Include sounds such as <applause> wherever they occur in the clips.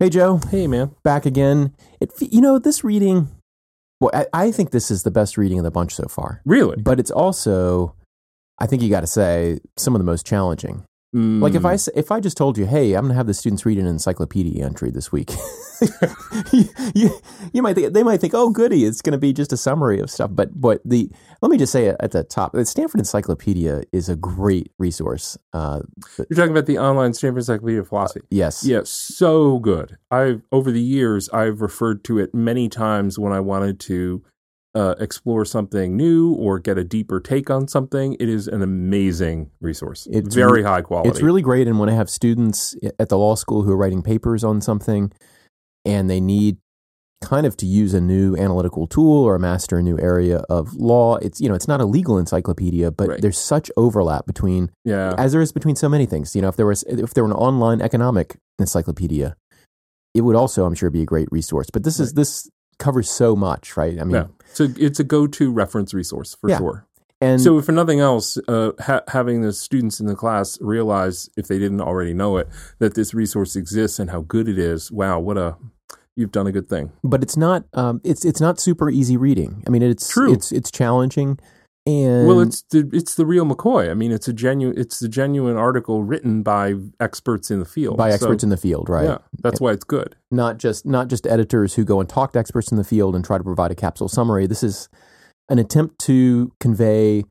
Hey, Joe. Hey, man. Back again. It, you know, this reading, well, I, I think this is the best reading of the bunch so far. Really? But it's also, I think you got to say, some of the most challenging. Mm. Like if I s- if I just told you, hey, I'm going to have the students read an encyclopedia entry this week, <laughs> <laughs> you, you, might think they might think, oh, goody, it's going to be just a summary of stuff. But but the let me just say at the top, the Stanford Encyclopedia is a great resource. Uh, You're talking about the online Stanford Encyclopedia of Philosophy. yes, Yeah, so good. I've over the years I've referred to it many times when I wanted to uh, explore something new or get a deeper take on something. It is an amazing resource. It's very re- high quality. It's really great. And when I have students at the law school who are writing papers on something and they need kind of to use a new analytical tool or master a new area of law, it's, you know, it's not a legal encyclopedia, but Right. there's such overlap between, yeah. as there is between so many things. You know, if there was, if there were an online economic encyclopedia, it would also, I'm sure, be a great resource. But this is, this covers so much, right? I mean, yeah. So it's a go-to reference resource for Yeah. sure. And So, if for nothing else, uh, ha- having the students in the class realize, if they didn't already know it, that this resource exists and how good it is. Wow, what a you've done a good thing. but it's not, um, it's, it's not super easy reading. I mean, it's, True. it's, it's challenging. And well, it's the it's the real McCoy. I mean, it's a genuine it's the genuine article written by experts in the field. by So, experts in the field, right? Yeah, that's why it's good. Not just not just editors who go and talk to experts in the field and try to provide a capsule summary. This is an attempt to convey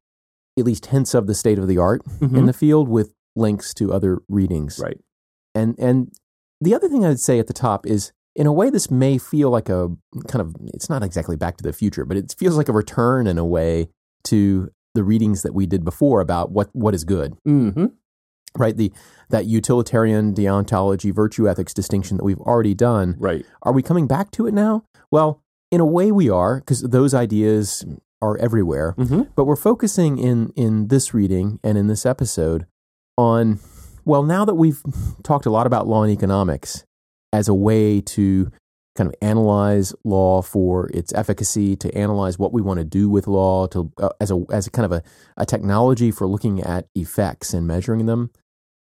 at least hints of the state of the art in Mhm. the field with links to other readings. Right. And and the other thing I'd say at the top is in a way this may feel like a kind of it's not exactly back to the future, but it feels like a return in a way to the readings that we did before about what what is good hmm right? The that utilitarian deontology virtue ethics distinction that we've already done. Right. Are we coming back to it now? Well, in a way we are because those ideas are everywhere. hmm But we're focusing in in this reading and in this episode on well, now that we've talked a lot about law and economics as a way to kind of analyze law for its efficacy, to analyze what we want to do with law, to uh, as a as a kind of a, a technology for looking at effects and measuring them.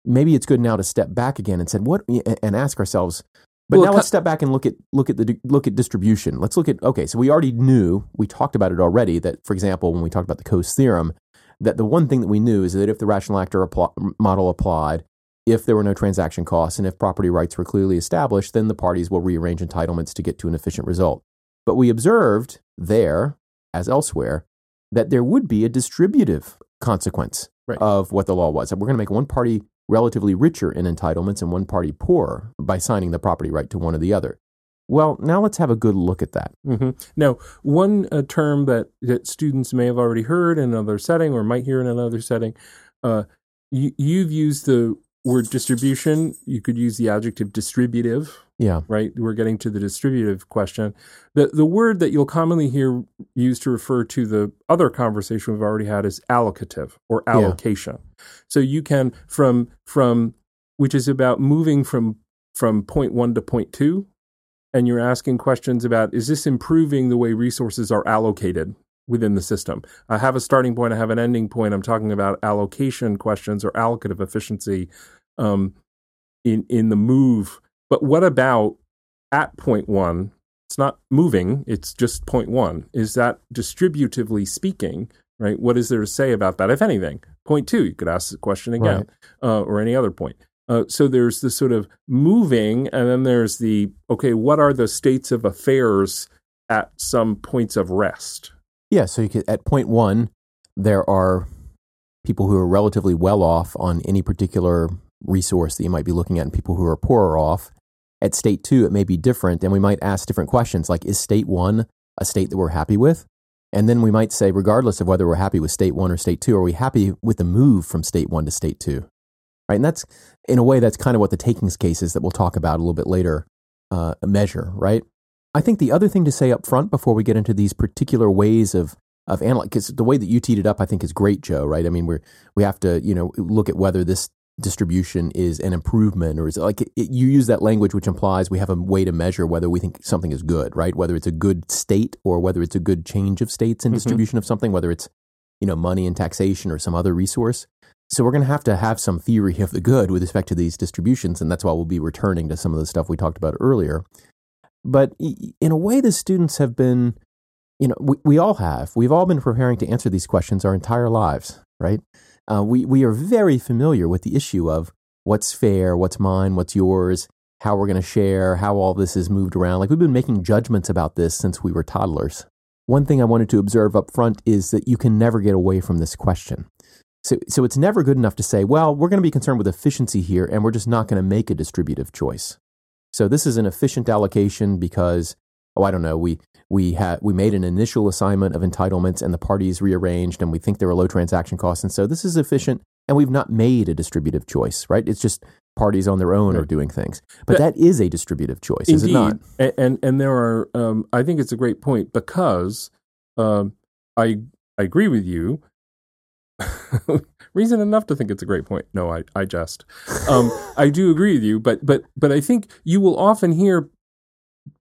Maybe it's good now to step back again and said what and ask ourselves. But Well, now let's step back and look at look at the look at distribution. Let's look at okay. So we already knew we talked about it already. That for example, when we talked about the Coase theorem, that the one thing that we knew is that if the rational actor appl- model applied, if there were no transaction costs, and if property rights were clearly established, then the parties will rearrange entitlements to get to an efficient result. But we observed there, as elsewhere, that there would be a distributive consequence Right. of what the law was. And we're going to make one party relatively richer in entitlements and one party poorer by signing the property right to one or the other. Well, now let's have a good look at that. hmm Now, one uh, term that, that students may have already heard in another setting or might hear in another setting, uh, you, you've used the word distribution. You could use the adjective distributive, Yeah. right? We're getting to the distributive question. The, the word that you'll commonly hear used to refer to the other conversation we've already had is allocative or Yeah. allocation. So you can, from, from, which is about moving from, from point one to point two, and you're asking questions about is this improving the way resources are allocated within the system? I have a starting point, I have an ending point. I'm talking about allocation questions or allocative efficiency um, in in the move. But what about at point one? It's not moving; it's just point one. Is that distributively speaking? Right. What is there to say about that, if anything? Point two, you could ask the question again, uh, or any other point. Uh, so there's the sort of moving, and then there's the okay. What are the states of affairs at some points of rest? Yeah, so you could, at point one, there are people who are relatively well off on any particular resource that you might be looking at, and people who are poorer off. At state two, it may be different, and we might ask different questions like, is state one a state that we're happy with? And then we might say, regardless of whether we're happy with state one or state two, are we happy with the move from state one to state two? Right, and that's in a way that's kind of what the takings cases that we'll talk about a little bit later uh, measure. Right, I think the other thing to say up front before we get into these particular ways of of analyze because the way that you teed it up, I think is great, Joe. Right? I mean, we're we have to you know look at whether this distribution is an improvement or is it like it, you use that language which implies we have a way to measure whether we think something is good, right? Whether it's a good state or whether it's a good change of states and Mhm. distribution of something, whether it's you know money and taxation or some other resource. So we're going to have to have some theory of the good with respect to these distributions, and that's why we'll be returning to some of the stuff we talked about earlier. But in a way, the students have been, you know, we, we all have. We've all been preparing to answer these questions our entire lives, right? Uh, we we are very familiar with the issue of what's fair, what's mine, what's yours, how we're going to share, how all this is moved around. Like we've been making judgments about this since we were toddlers. One thing I wanted to observe up front is that you can never get away from this question. So, so it's never good enough to say, well, we're going to be concerned with efficiency here, and we're just not going to make a distributive choice. So this is an efficient allocation because, oh, I don't know, we we had we made an initial assignment of entitlements, and the parties rearranged, and we think there are low transaction costs, and so this is efficient, and we've not made a distributive choice, right? It's just parties on their own right. are doing things, but that, that is a distributive choice, indeed. is it not? And and, and there are, um, I think it's a great point because um, I I agree with you <laughs> reason enough to think it's a great point. No, I, I just, um, <laughs> I do agree with you, but, but, but I think you will often hear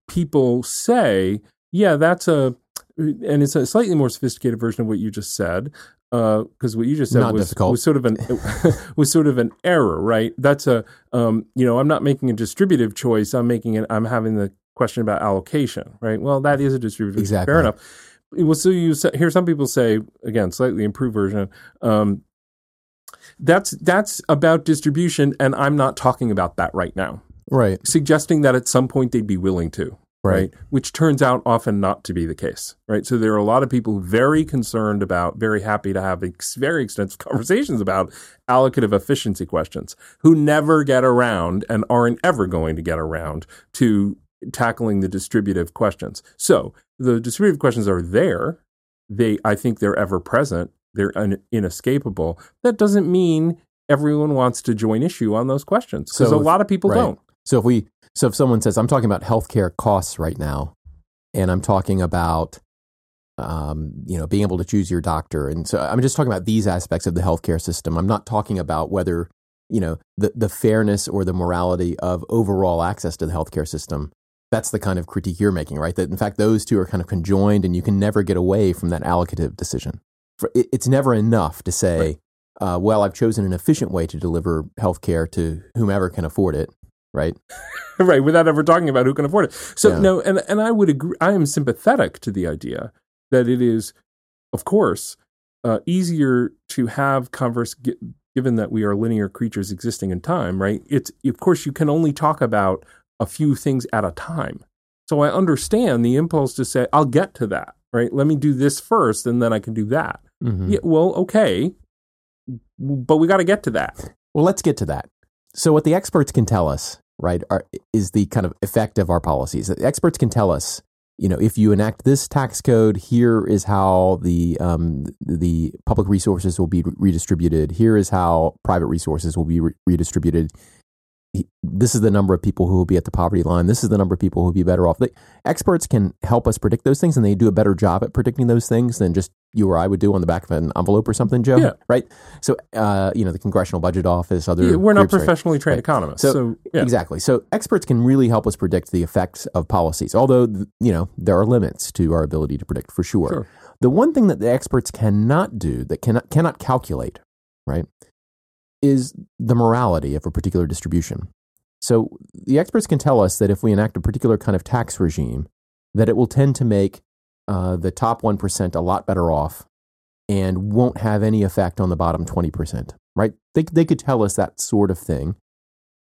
people say, yeah, that's a, and it's a slightly more sophisticated version of what you just said. Because uh, what you just said was, was, sort of an <laughs> was sort of an error, right? That's a um, you know I'm not making a distributive choice. I'm making it. I'm having the question about allocation, right? Well, that is a distributive. Exactly. Fair enough well, so you hear some people say again, slightly improved version. Um, that's that's about distribution, and I'm not talking about that right now. Right, suggesting that at some point they'd be willing to. Right. right. Which turns out often not to be the case. Right. So there are a lot of people very concerned about, very happy to have ex- very extensive <laughs> conversations about allocative efficiency questions who never get around and aren't ever going to get around to tackling the distributive questions. So the distributive questions are there. They, I think, they're ever present. They're un- inescapable. That doesn't mean everyone wants to join issue on those questions because so a lot of people right. don't. So if we, so if someone says, "I'm talking about healthcare costs right now," and I'm talking about um, you know, being able to choose your doctor. And so I'm just talking about these aspects of the healthcare system. I'm not talking about whether, you know, the, the fairness or the morality of overall access to the healthcare system that's the kind of critique you're making, right? That in fact, those two are kind of conjoined and you can never get away from that allocative decision. For, it, it's never enough to say, right. uh, well, I've chosen an efficient way to deliver healthcare to whomever can afford it, right? <laughs> right, without ever talking about who can afford it. So, yeah. no, and, and I would agree, I am sympathetic to the idea that it is, of course, uh, easier to have converse, given that we are linear creatures existing in time, right? It's, of course, you can only talk about a few things at a time. So I understand the impulse to say, I'll get to that, right? Let me do this first and then I can do that. Mm-hmm. Yeah, well, okay. But we got to get to that. Well, let's get to that. So, what the experts can tell us, right, are, is the kind of effect of our policies. The experts can tell us, you know, if you enact this tax code, here is how the um, the public resources will be redistributed. Here is how private resources will be re- redistributed this is the number of people who will be at the poverty line. This is the number of people who will be better off. The experts can help us predict those things, and they do a better job at predicting those things than just you or I would do on the back of an envelope or something, Joe. Yeah. Right. So, uh, you know, the Congressional Budget Office, other yeah, we're not professionally trained right. economists. So, so yeah. exactly. So, experts can really help us predict the effects of policies. Although, you know, there are limits to our ability to predict for sure. sure. The one thing that the experts cannot do, that cannot cannot calculate, right, is the morality of a particular distribution. So the experts can tell us that if we enact a particular kind of tax regime, that it will tend to make uh, the top 1% a lot better off and won't have any effect on the bottom 20%, right? They, they could tell us that sort of thing.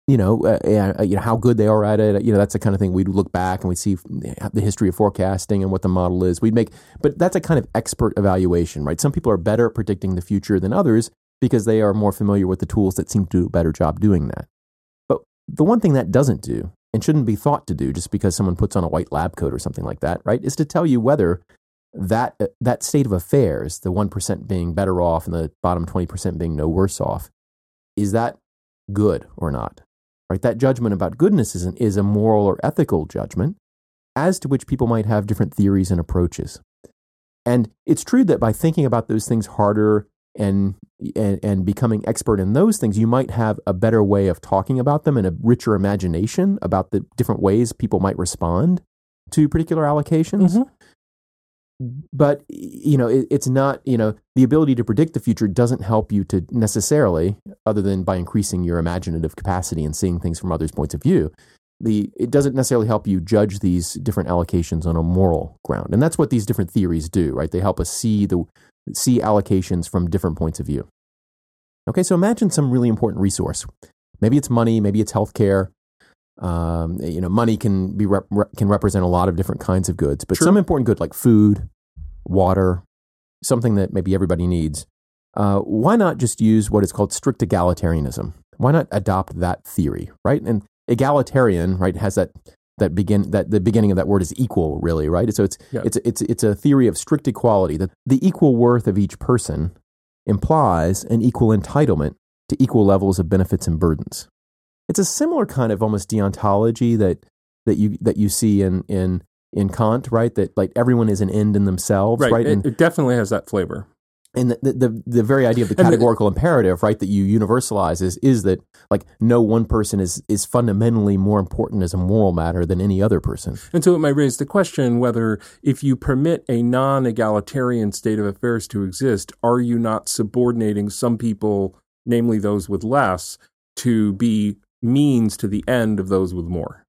You know, uh, uh, you know how good they are at it. You know, that's the kind of thing we'd look back and we'd see the history of forecasting and what the model is. We'd make, but that's a kind of expert evaluation, right? Some people are better at predicting the future than others because they are more familiar with the tools that seem to do a better job doing that. But the one thing that doesn't do, and shouldn't be thought to do just because someone puts on a white lab coat or something like that, right, is to tell you whether that, uh, that state of affairs, the 1% being better off and the bottom 20% being no worse off, is that good or not? Right? That judgment about goodness is, an, is a moral or ethical judgment as to which people might have different theories and approaches. And it's true that by thinking about those things harder and, and and becoming expert in those things, you might have a better way of talking about them and a richer imagination about the different ways people might respond to particular allocations. Mm-hmm. but you know it, it's not you know the ability to predict the future doesn't help you to necessarily other than by increasing your imaginative capacity and seeing things from others points of view the it doesn't necessarily help you judge these different allocations on a moral ground and that's what these different theories do right they help us see the see allocations from different points of view okay so imagine some really important resource maybe it's money maybe it's healthcare um, you know, money can be rep- can represent a lot of different kinds of goods, but Sure. some important good like food, water, something that maybe everybody needs. Uh, why not just use what is called strict egalitarianism? Why not adopt that theory, right? And egalitarian, right, has that that begin that the beginning of that word is equal, really, right? So it's Yeah. it's it's it's a theory of strict equality that the equal worth of each person implies an equal entitlement to equal levels of benefits and burdens. It's a similar kind of almost deontology that that you that you see in in in Kant, right? That like everyone is an end in themselves, Right. right? It, And it definitely has that flavor. And the, the the very idea of the And the- categorical imperative, right, that you universalize is is that like no one person is is fundamentally more important as a moral matter than any other person. And so it might raise the question whether, if you permit a non egalitarian state of affairs to exist, are you not subordinating some people, namely those with less, to be means to the end of those with more?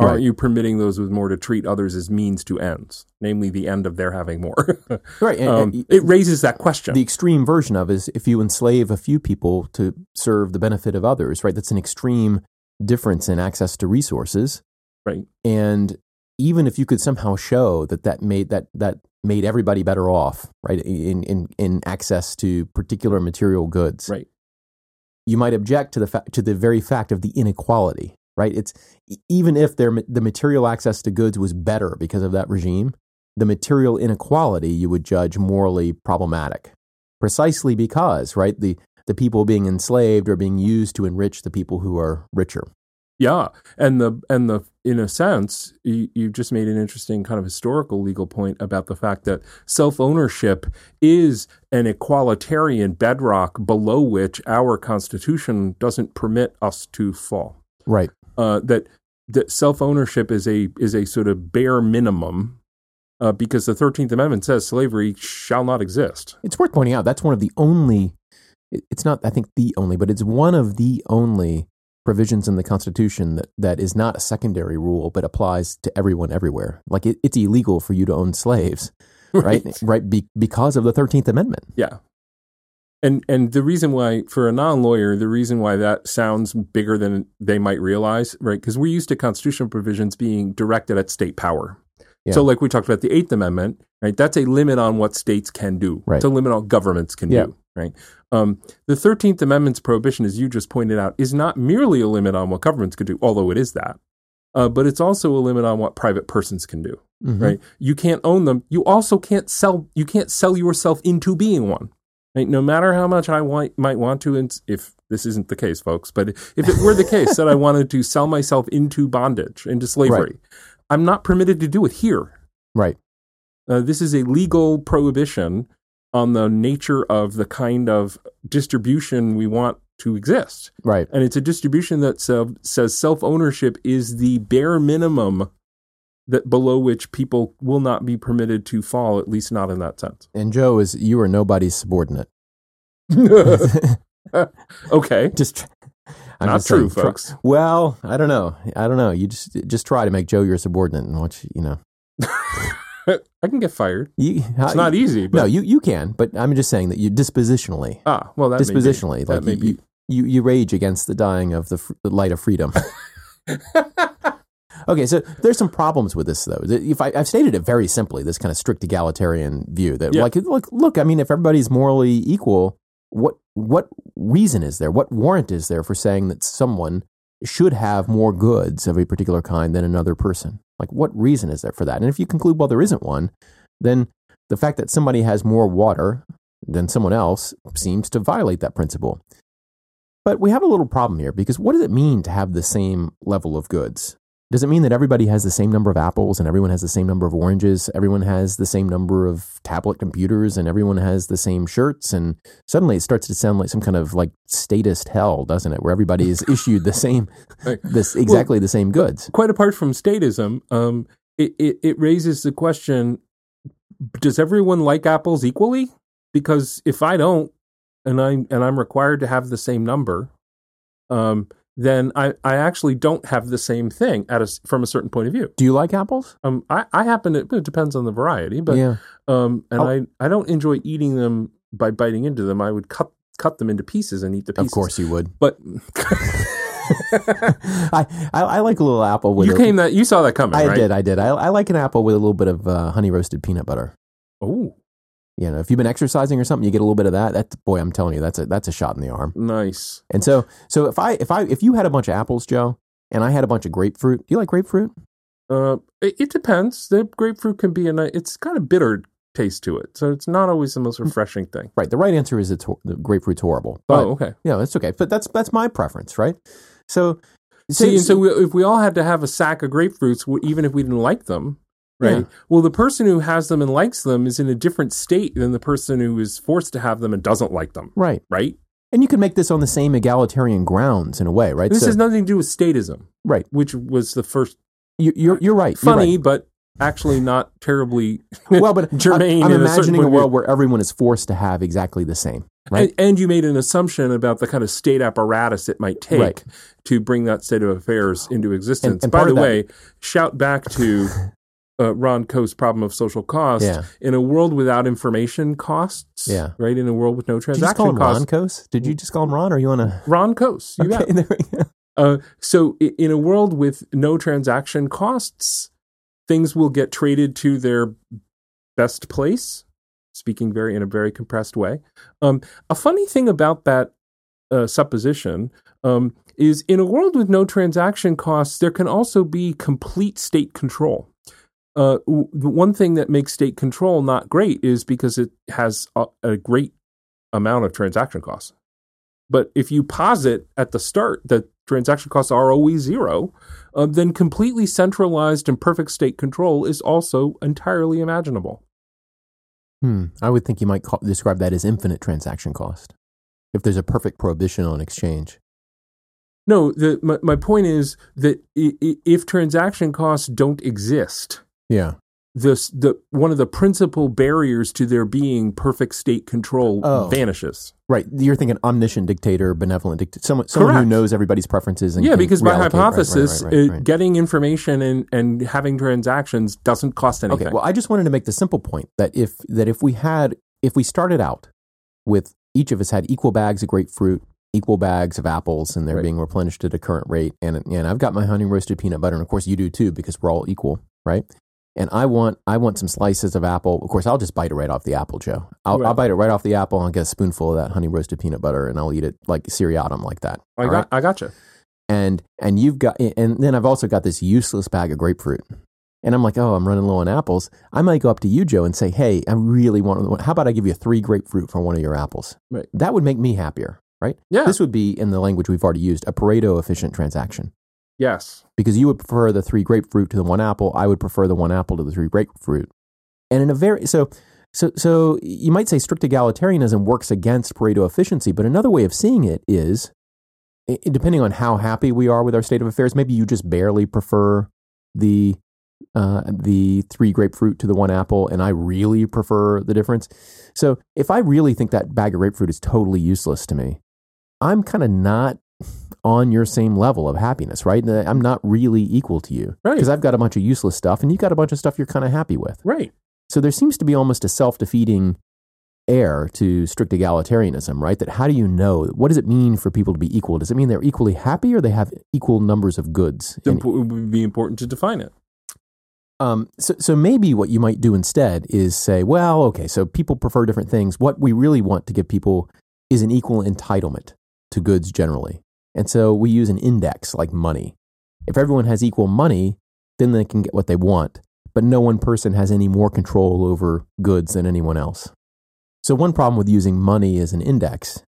Or Aren't you permitting those with more to treat others as means to ends, namely the end of their having more? <laughs> Right. and- um, and it raises that question. the extreme version of is if you enslave a few people to serve the benefit of others, right? That's an extreme difference in access to resources. Right. And even if you could somehow show that that made that that made everybody better off, right, in in in access to particular material goods, right. you might object to the fa- to the very fact of the inequality, right? It's even if their the material access to goods was better because of that regime, the material inequality you would judge morally problematic, precisely because right the the people being enslaved are being used to enrich the people who are richer. Yeah, and the and the in a sense, you, you just made an interesting kind of historical legal point about the fact that self ownership is an equalitarian bedrock below which our Constitution doesn't permit us to fall. Right. Uh, that that self ownership is a is a sort of bare minimum. Uh, because the Thirteenth Amendment says slavery shall not exist. It's worth pointing out that's one of the only. It's not, I think, the only, but it's one of the only provisions in the Constitution that, that is not a secondary rule, but applies to everyone everywhere. Like it, it's illegal for you to own slaves, <laughs> right? right, Be, because of the Thirteenth Amendment. Yeah. And and the reason why for a non-lawyer, the reason why that sounds bigger than they might realize, right? Because we're used to constitutional provisions being directed at state power. Yeah. So like we talked about the Eighth Amendment, right? That's a limit on what states can do. Right. It's a limit on governments can Yeah. do. Right. Um, the Thirteenth Amendment's prohibition, as you just pointed out, is not merely a limit on what governments could do, although it is that. Uh, but it's also a limit on what private persons can do Mhm. right? You can't own them. You also can't sell. You can't sell yourself into being one. Right? No matter how much I want, might want to, and if this isn't the case, folks, but if it were the case that I wanted to sell myself into bondage, into slavery, I'm not permitted to do it here. Right. Uh, this is a legal prohibition on the nature of the kind of distribution we want to exist. Right. And it's a distribution that sa- says self ownership is the bare minimum that below which people will not be permitted to fall, at least not in that sense. And Joe is you are nobody's subordinate. <laughs> okay. <laughs> just I'm Not just saying, true, try- folks. well, I don't know. I don't know. You just just try to make Joe your subordinate and watch. You know, <laughs> I can get fired. you, It's not easy, but No, you you can, but I'm just saying that you dispositionally, ah, well, that may be. dispositionally, That like may you, be. you, you you rage against the dying of the, fr- the light of freedom. Okay, so there's some problems with this though. If I, I've stated it very simply, this kind of strict egalitarian view that Yeah. like look look, I mean, if everybody's morally equal, what what reason is there? What warrant is there for saying that someone should have more goods of a particular kind than another person? Like, what reason is there for that? And if you conclude, well, there isn't one, then the fact that somebody has more water than someone else seems to violate that principle. But we have a little problem here because what does it mean to have the same level of goods? Does it mean that everybody has the same number of apples and everyone has the same number of oranges? Everyone has the same number of tablet computers and everyone has the same shirts? And suddenly it starts to sound like some kind of like statist hell, doesn't it? Where everybody is <laughs> issued the same, Right. this exactly the same goods. Quite apart from statism, um, it, it, it raises the question does everyone like apples equally? Because if I don't, and I'm and I'm required to have the same number, um, then I, I actually don't have the same thing at a, from a certain point of view. Do you like apples? Um, I, I happen to it depends on the variety, but yeah. um, and Oh. I I don't enjoy eating them by biting into them. I would cut cut them into pieces and eat the pieces. Of course you would. but <laughs> I, I I like a little apple with you a- came that you saw that coming, I right? did, I did. I, I like an apple with a little bit of uh, honey roasted peanut butter. Oh, You know, if you've been exercising or something, you get a little bit of that. That's boy, I'm telling you, that's a that's a shot in the arm. nice. And so, so if I if I if you had a bunch of apples, Joe, and I had a bunch of grapefruit, do you like grapefruit? Uh, it, it depends. The grapefruit can be a nice. It's got a bitter taste to it, so it's not always the most refreshing thing. Right. The right answer is it's the grapefruit's horrible. But oh, okay. yeah, that's okay. But that's that's my preference, right? So, See, and so we, if we all had to have a sack of grapefruits, even if we didn't like them, right? Yeah. Well, the person who has them and likes them is in a different state than the person who is forced to have them and doesn't like them, right, right? and you can make this on the same egalitarian grounds in a way, right? This So- has nothing to do with statism, right. which was the first You, you're you're right. You're funny, right. but actually not terribly <laughs> well, but <laughs> germane. I'm, I'm in a imagining a view. world where everyone is forced to have exactly the same, right? And, and you made an assumption about the kind of state apparatus it might take Right. to bring that state of affairs into existence. and By the that- way, shout back to <laughs> uh, Ron Coase's problem of social cost. Yeah. In a world without information costs, Yeah. right? In a world with no Did you just call transaction him costs. Ron Coase? Did you just call him Ron, or you want to? Ron Coase, you Okay, bet. <laughs> there we go. Uh, so in a world with no transaction costs, things will get traded to their best place. Speaking very in a very compressed way. Um, a funny thing about that uh, supposition um, is in a world with no transaction costs, there can also be complete state control. Uh, w- the one thing that makes state control not great is because it has a, a great amount of transaction costs. But if you posit at the start that transaction costs are always zero, uh, then completely centralized and perfect state control is also entirely imaginable. Hmm. I would think you might call, describe that as infinite transaction cost. If there's a perfect prohibition on exchange. No, the, my, my point is that i- i- if transaction costs don't exist, Yeah. this the one of the principal barriers to there being perfect state control Oh. vanishes. Right. You're thinking omniscient dictator, benevolent dictator, someone, someone who knows everybody's preferences. And Yeah, because by reallocate. Right, right, hypothesis, right, uh, getting information and, and having transactions doesn't cost anything. Okay. Well, I just wanted to make the simple point that if that if we had if we started out with each of us had equal bags of grapefruit, equal bags of apples, and they're being replenished at a current rate, and and I've got my honey roasted peanut butter, and of course you do too because we're all equal, right? And I want I want some slices of apple. Of course, I'll just bite it right off the apple, Joe. I'll, Right. I'll bite it right off the apple, and get a spoonful of that honey roasted peanut butter, and I'll eat it like seriatim, like that. I got right? I gotcha. and and you've got and then I've also got this useless bag of grapefruit. And I'm like, oh, I'm running low on apples. I might go up to you, Joe, and say, hey, I really want. How about I give you three grapefruit for one of your apples? Right. That would make me happier, right? Yeah. This would be in the language we've already used, a Pareto efficient transaction. Yes. Because you would prefer the three grapefruit to the one apple. I would prefer the one apple to the three grapefruit. And in a very so so so you might say strict egalitarianism works against Pareto efficiency, but another way of seeing it is depending on how happy we are with our state of affairs, maybe you just barely prefer the uh, the three grapefruit to the one apple, and I really prefer the difference. So if I really think that bag of grapefruit is totally useless to me, I'm kind of not on your same level of happiness, right? I'm not really equal to you Right. because I've got a bunch of useless stuff, and you've got a bunch of stuff you're kind of happy with. Right. So there seems to be almost a self defeating air to strict egalitarianism, right? That how do you know? What does it mean for people to be equal? Does it mean they're equally happy or they have equal numbers of goods? It would be important to define it. um, so, so maybe what you might do instead is say, well, okay, so people prefer different things. What we really want to give people is an equal entitlement to goods generally. And so we use an index like money. If everyone has equal money, then they can get what they want, but no one person has any more control over goods than anyone else. So one problem with using money as an index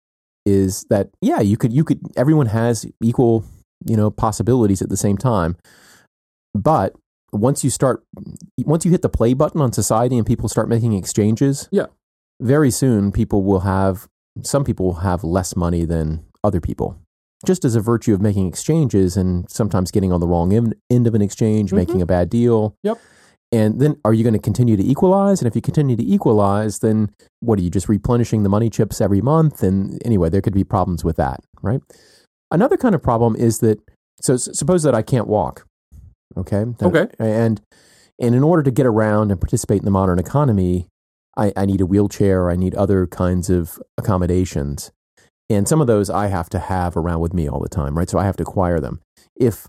is that yeah, you could you could everyone has equal, you know, possibilities at the same time. But once you start once you hit the play button on society and people start making exchanges, Yeah. very soon people will have some people will have less money than other people. Just as a virtue of making exchanges and sometimes getting on the wrong end, of an exchange, Mhm. making a bad deal. Yep. And then are you going to continue to equalize? And if you continue to equalize, then what are you just replenishing the money chips every month? And anyway, there could be problems with that, right? Another kind of problem is that so suppose that I can't walk, okay? Okay. And and in order to get around and participate in the modern economy, I, I need a wheelchair. I need other kinds of accommodations, and some of those I have to have around with me all the time, right? So I have to acquire them. If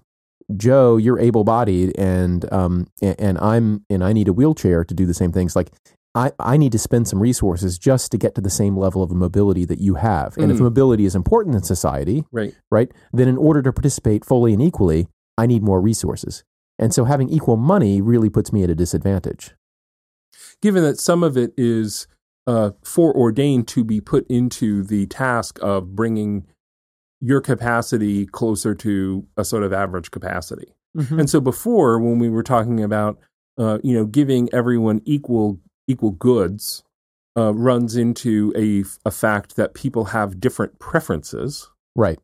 Joe, you're able-bodied, and um, and, I'm and I need a wheelchair to do the same things. Like I, I need to spend some resources just to get to the same level of mobility that you have. And if Mm. mobility is important in society, Right. right, then in order to participate fully and equally, I need more resources. And so having equal money really puts me at a disadvantage. Given that some of it is uh, foreordained to be put into the task of bringing your capacity closer to a sort of average capacity. And so before, when we were talking about, uh, you know, giving everyone equal equal goods, uh, runs into a a fact that people have different preferences. Right.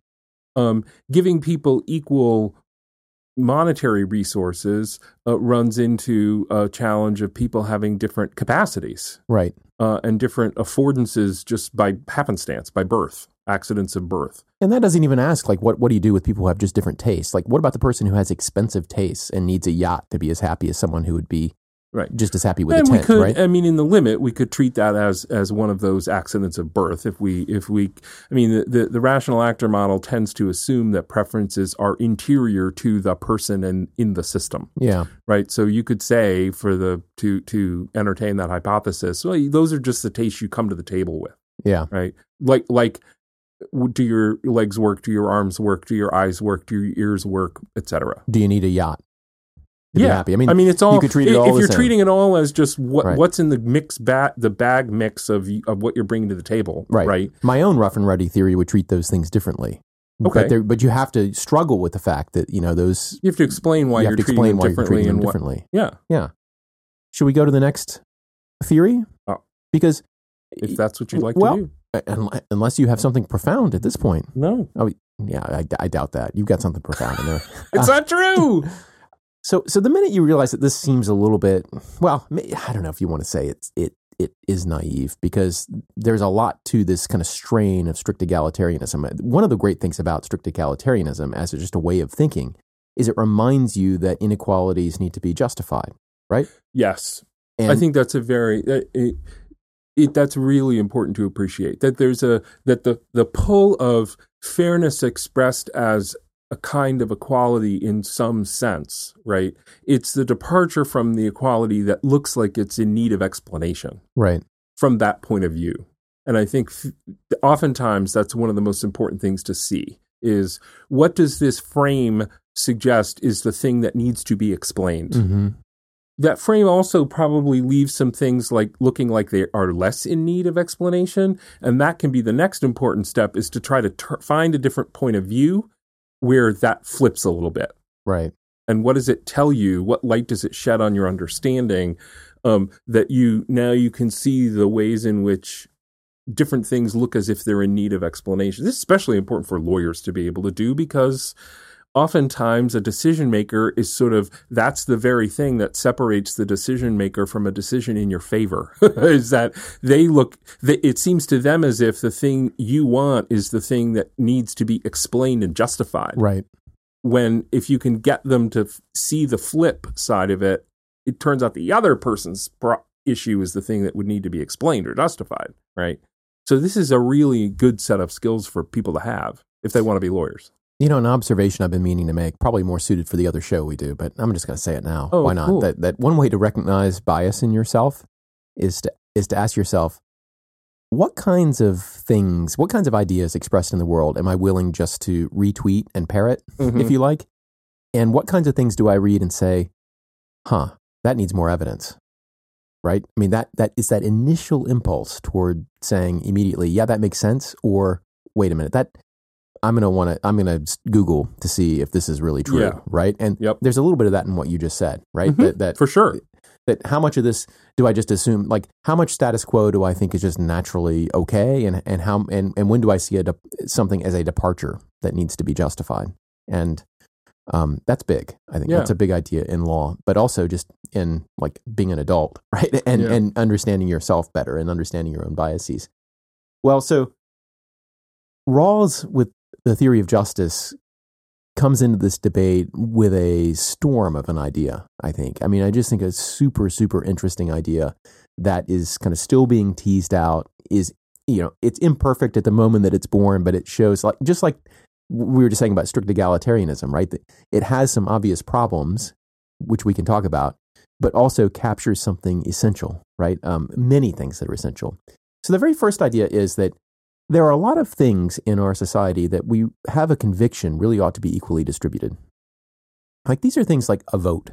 Um, giving people equal monetary resources uh, runs into a challenge of people having different capacities Right. uh, and different affordances just by happenstance, by birth, accidents of birth. And that doesn't even ask like what what do you do with people who have just different tastes? Like what about the person who has expensive tastes and needs a yacht to be as happy as someone who would be Right. just as happy with and a we tent, could, right? I mean, in the limit, we could treat that as as one of those accidents of birth. If we, if we, I mean, the, the, the rational actor model tends to assume that preferences are interior to the person and in the system, yeah. right? So you could say for the to to entertain that hypothesis, well, those are just the tastes you come to the table with, Yeah. right? Like like, do your legs work? Do your arms work? Do your eyes work? Do your ears work? Etc. Do you need a yacht? Yeah, happy? I mean, I mean, it's all. you could treat it i- all if you're same. treating it all as just what Right. what's in the mix bat the bag mix of of what you're bringing to the table, Right. Right. my own rough and ready theory would treat those things differently. Okay. But, but you have to struggle with the fact that, you know, those You have to explain why you have to explain why you're differently treating them what. differently. Yeah, Yeah. Should we go to the next theory? Oh. Because if that's what you'd like well, to do. uh, unless you have something profound at this point. No, Oh, Yeah, I, I doubt that. You've got something profound in there. <laughs> it's not true. <laughs> So, so the minute you realize that this seems a little bit, well, I don't know if you want to say it's it it is naive because there's a lot to this kind of strain of strict egalitarianism. One of the great things about strict egalitarianism, as just a way of thinking, is it reminds you that inequalities need to be justified. Right? Yes, And I think that's a very uh, it, it, that's really important to appreciate that there's a that the the pull of fairness expressed as a kind of equality in some sense, right? It's the departure from the equality that looks like it's in need of explanation. right, from that point of view. And I think oftentimes that's one of the most important things to see is what does this frame suggest is the thing that needs to be explained. hmm That frame also probably leaves some things like looking like they are less in need of explanation, and that can be the next important step is to try to ter- find a different point of view where that flips a little bit. Right, and what does it tell you? What light does it shed on your understanding um, that you now you can see the ways in which different things look as if they're in need of explanation? This is especially important for lawyers to be able to do because oftentimes a decision maker is sort of that's the very thing that separates the decision maker from a decision in your favor <laughs> is that they look it seems to them as if the thing you want is the thing that needs to be explained and justified right, when if you can get them to f- see the flip side of it, it turns out the other person's pro- issue is the thing that would need to be explained or justified, right? So this is a really good set of skills for people to have if they want to be lawyers. You know, an observation I've been meaning to make, probably more suited for the other show we do, but I'm just going to say it now. Oh, Why not? cool. That that one way to recognize bias in yourself is to is to ask yourself, what kinds of things, what kinds of ideas expressed in the world am I willing just to retweet and parrot, Mm-hmm. if you like? And what kinds of things do I read and say, huh, that needs more evidence? Right? I mean, that that is that initial impulse toward saying immediately, yeah, that makes sense, or wait a minute, that I'm gonna want to I'm gonna Google to see if this is really true, Yeah. right? And Yep. there's a little bit of that in what you just said, right? Mhm. That that For sure. that how much of this do I just assume like how much status quo do I think is just naturally okay and and how and, and when do I see a de- something as a departure that needs to be justified and Um, that's big. I think Yeah. that's a big idea in law, but also just in like being an adult, <laughs> right? And Yeah. and understanding yourself better and understanding your own biases. Well, so Rawls with the theory of justice comes into this debate with a storm of an idea, I think. I mean, I just think a super, super interesting idea that is kind of still being teased out is, you know, it's imperfect at the moment that it's born, but it shows like, just like we were just saying about strict egalitarianism, right? That it has some obvious problems, which we can talk about, but also captures something essential, right? Um, many things that are essential. So the very first idea is that there are a lot of things in our society that we have a conviction really ought to be equally distributed. Like these are things like a vote,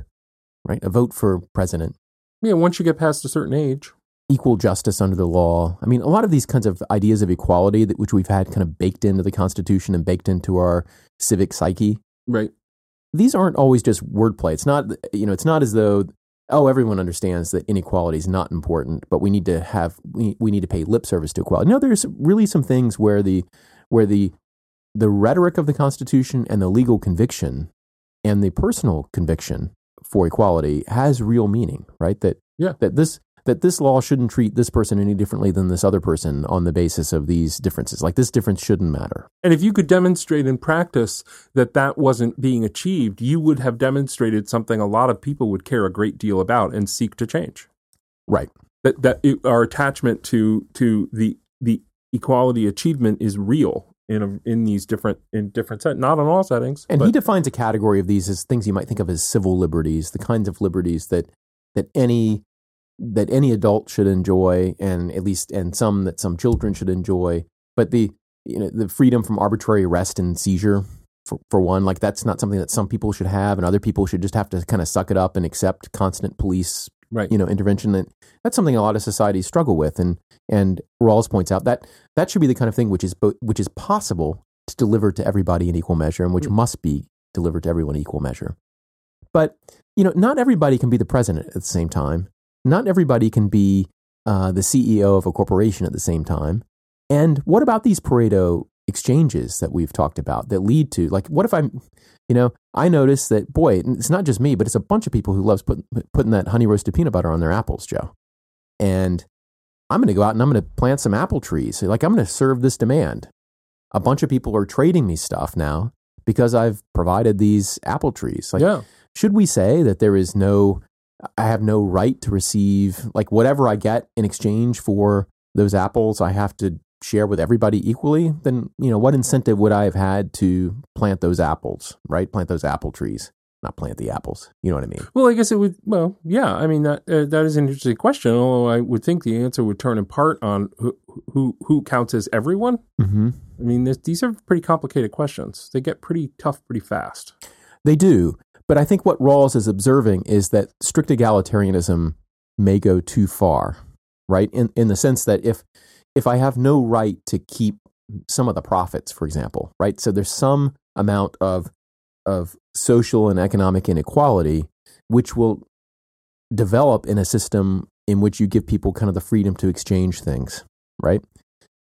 right? A vote for president, Yeah, once you get past a certain age. equal justice under the law. I mean, a lot of these kinds of ideas of equality that which we've had kind of baked into the Constitution and baked into our civic psyche. Right. These aren't always just wordplay. It's not, you know, it's not as though oh, everyone understands that inequality is not important, but we need to have we, we need to pay lip service to equality. No, there's really some things where the where the the rhetoric of the Constitution and the legal conviction and the personal conviction for equality has real meaning, right? That Yeah. that this that this law shouldn't treat this person any differently than this other person on the basis of these differences. Like this difference shouldn't matter. And if you could demonstrate in practice that that wasn't being achieved, you would have demonstrated something a lot of people would care a great deal about and seek to change. Right. That that it, our attachment to to the the equality achievement is real in a, in these different in different set, not in all settings. And but, he defines a category of these as things you might think of as civil liberties, the kinds of liberties that that any that any adult should enjoy, and at least and some that some children should enjoy. But the you know the freedom from arbitrary arrest and seizure, for for one, like that's not something that some people should have, and other people should just have to kind of suck it up and accept constant police right. you know intervention that that's something a lot of societies struggle with and and Rawls points out that that should be the kind of thing which is bo- which is possible to deliver to everybody in equal measure and which Mm. must be delivered to everyone in equal measure but you know not everybody can be the president at the same time not everybody can be uh, the CEO of a corporation at the same time. And what about these Pareto exchanges that we've talked about that lead to like what if I'm you know I notice that boy it's not just me but it's a bunch of people who loves put, putting that honey roasted peanut butter on their apples Joe. And I'm going to go out and I'm going to plant some apple trees. Like I'm going to serve this demand. A bunch of people are trading me stuff now because I've provided these apple trees. Like yeah. should we say that there is no I have no right to receive like whatever I get in exchange for those apples I have to share with everybody equally then you know what incentive would I have had to plant those apples right plant those apple trees not plant the apples you know what I mean Well, I guess it would. Well, yeah. I mean that uh, that is an interesting question. Although I would think the answer would turn in part on who who, who counts as everyone. mm-hmm. I mean, this, these are pretty complicated questions. They get pretty tough pretty fast. They do. But I think what Rawls is observing is that strict egalitarianism may go too far, right? In, in the sense that if, if I have no right to keep some of the profits, for example, right? So there's some amount of, of social and economic inequality, which will develop in a system in which you give people kind of the freedom to exchange things, right?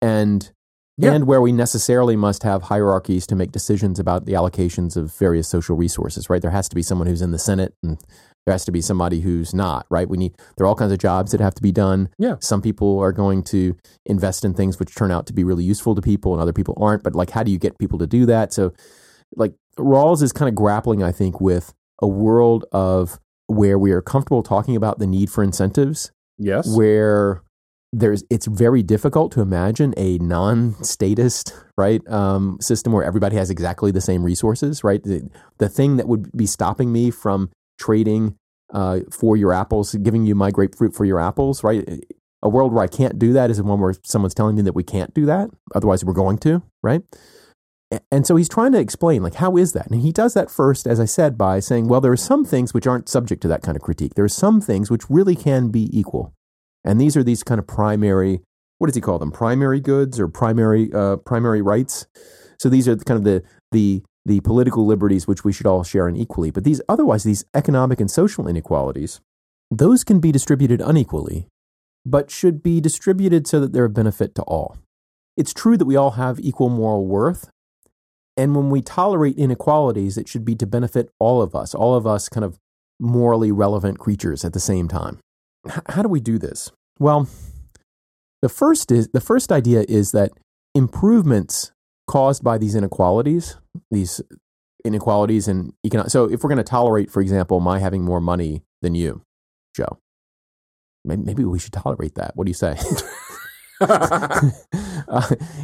And Yeah. and where we necessarily must have hierarchies to make decisions about the allocations of various social resources, right? There has to be someone who's in the Senate and there has to be somebody who's not, right? We need there are all kinds of jobs that have to be done. Yeah. Some people are going to invest in things which turn out to be really useful to people and other people aren't, but like how do you get people to do that? So like Rawls is kind of grappling I think with a world of where we are comfortable talking about the need for incentives Yes. where there's it's very difficult to imagine a non-statist right um, system where everybody has exactly the same resources right? The, the thing that would be stopping me from trading uh, for your apples giving you my grapefruit for your apples right? A world where i can't do that is one where someone's telling me that we can't do that. Otherwise we're going to right? And so he's trying to explain like how is that? And he does that first as i said by saying well there are some things which aren't subject to that kind of critique. There are some things which really can be equal and these are these kind of primary what does he call them? Primary goods or primary uh, primary rights? So these are kind of the the the political liberties which we should all share in equally. But these otherwise these economic and social inequalities those can be distributed unequally but should be distributed so that they're of benefit to all. It's true that we all have equal moral worth And when we tolerate inequalities, it should be to benefit all of us, all of us kind of morally relevant creatures at the same time. How do we do this? Well, the first is the first idea is that improvements caused by these inequalities, these inequalities in economic. So, if we're going to tolerate, for example, my having more money than you, Joe, maybe, maybe we should tolerate that. What do you say? <laughs> <laughs> uh,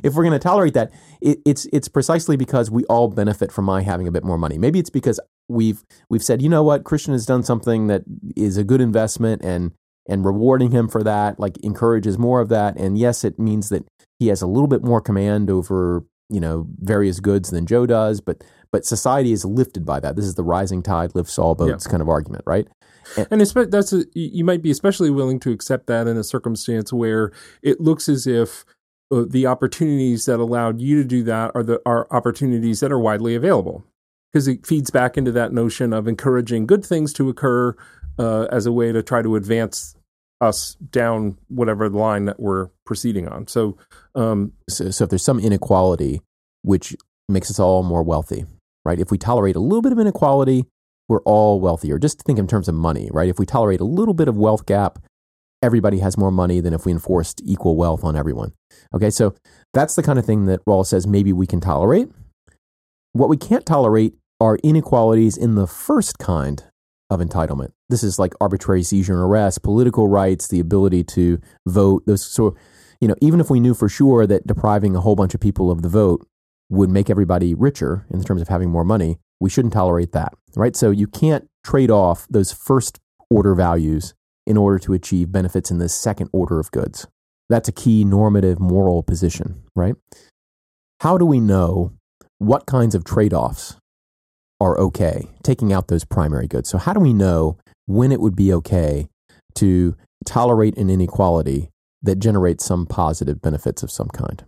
if we're going to tolerate that, it, it's it's precisely because we all benefit from my having a bit more money. Maybe it's because we've we've said, you know what, Christian has done something that is a good investment, and and rewarding him for that like encourages more of that. And yes, it means that he has a little bit more command over you know various goods than Joe does, but but society is lifted by that. This is the rising tide lifts all boats yeah. kind of argument, right? And, and that's a, you might be especially willing to accept that in a circumstance where it looks as if uh, the opportunities that allowed you to do that are the are opportunities that are widely available because it feeds back into that notion of encouraging good things to occur uh, as a way to try to advance us down whatever line that we're proceeding on. So, um, so, so if there's some inequality which makes us all more wealthy, right? If we tolerate a little bit of inequality, we're all wealthier. Just think in terms of money, right? If we tolerate a little bit of wealth gap, everybody has more money than if we enforced equal wealth on everyone. Okay, so that's the kind of thing that Rawls says maybe we can tolerate. What we can't tolerate are inequalities in the first kind of entitlement. This is like arbitrary seizure and arrest, political rights, the ability to vote. Those so, you know, even if we knew for sure that depriving a whole bunch of people of the vote would make everybody richer in terms of having more money, we shouldn't tolerate that, right? So you can't trade off those first order values in order to achieve benefits in the second order of goods. That's a key normative moral position, right? How do we know what kinds of trade offs are okay, taking out those primary goods? So, how do we know when it would be okay to tolerate an inequality that generates some positive benefits of some kind?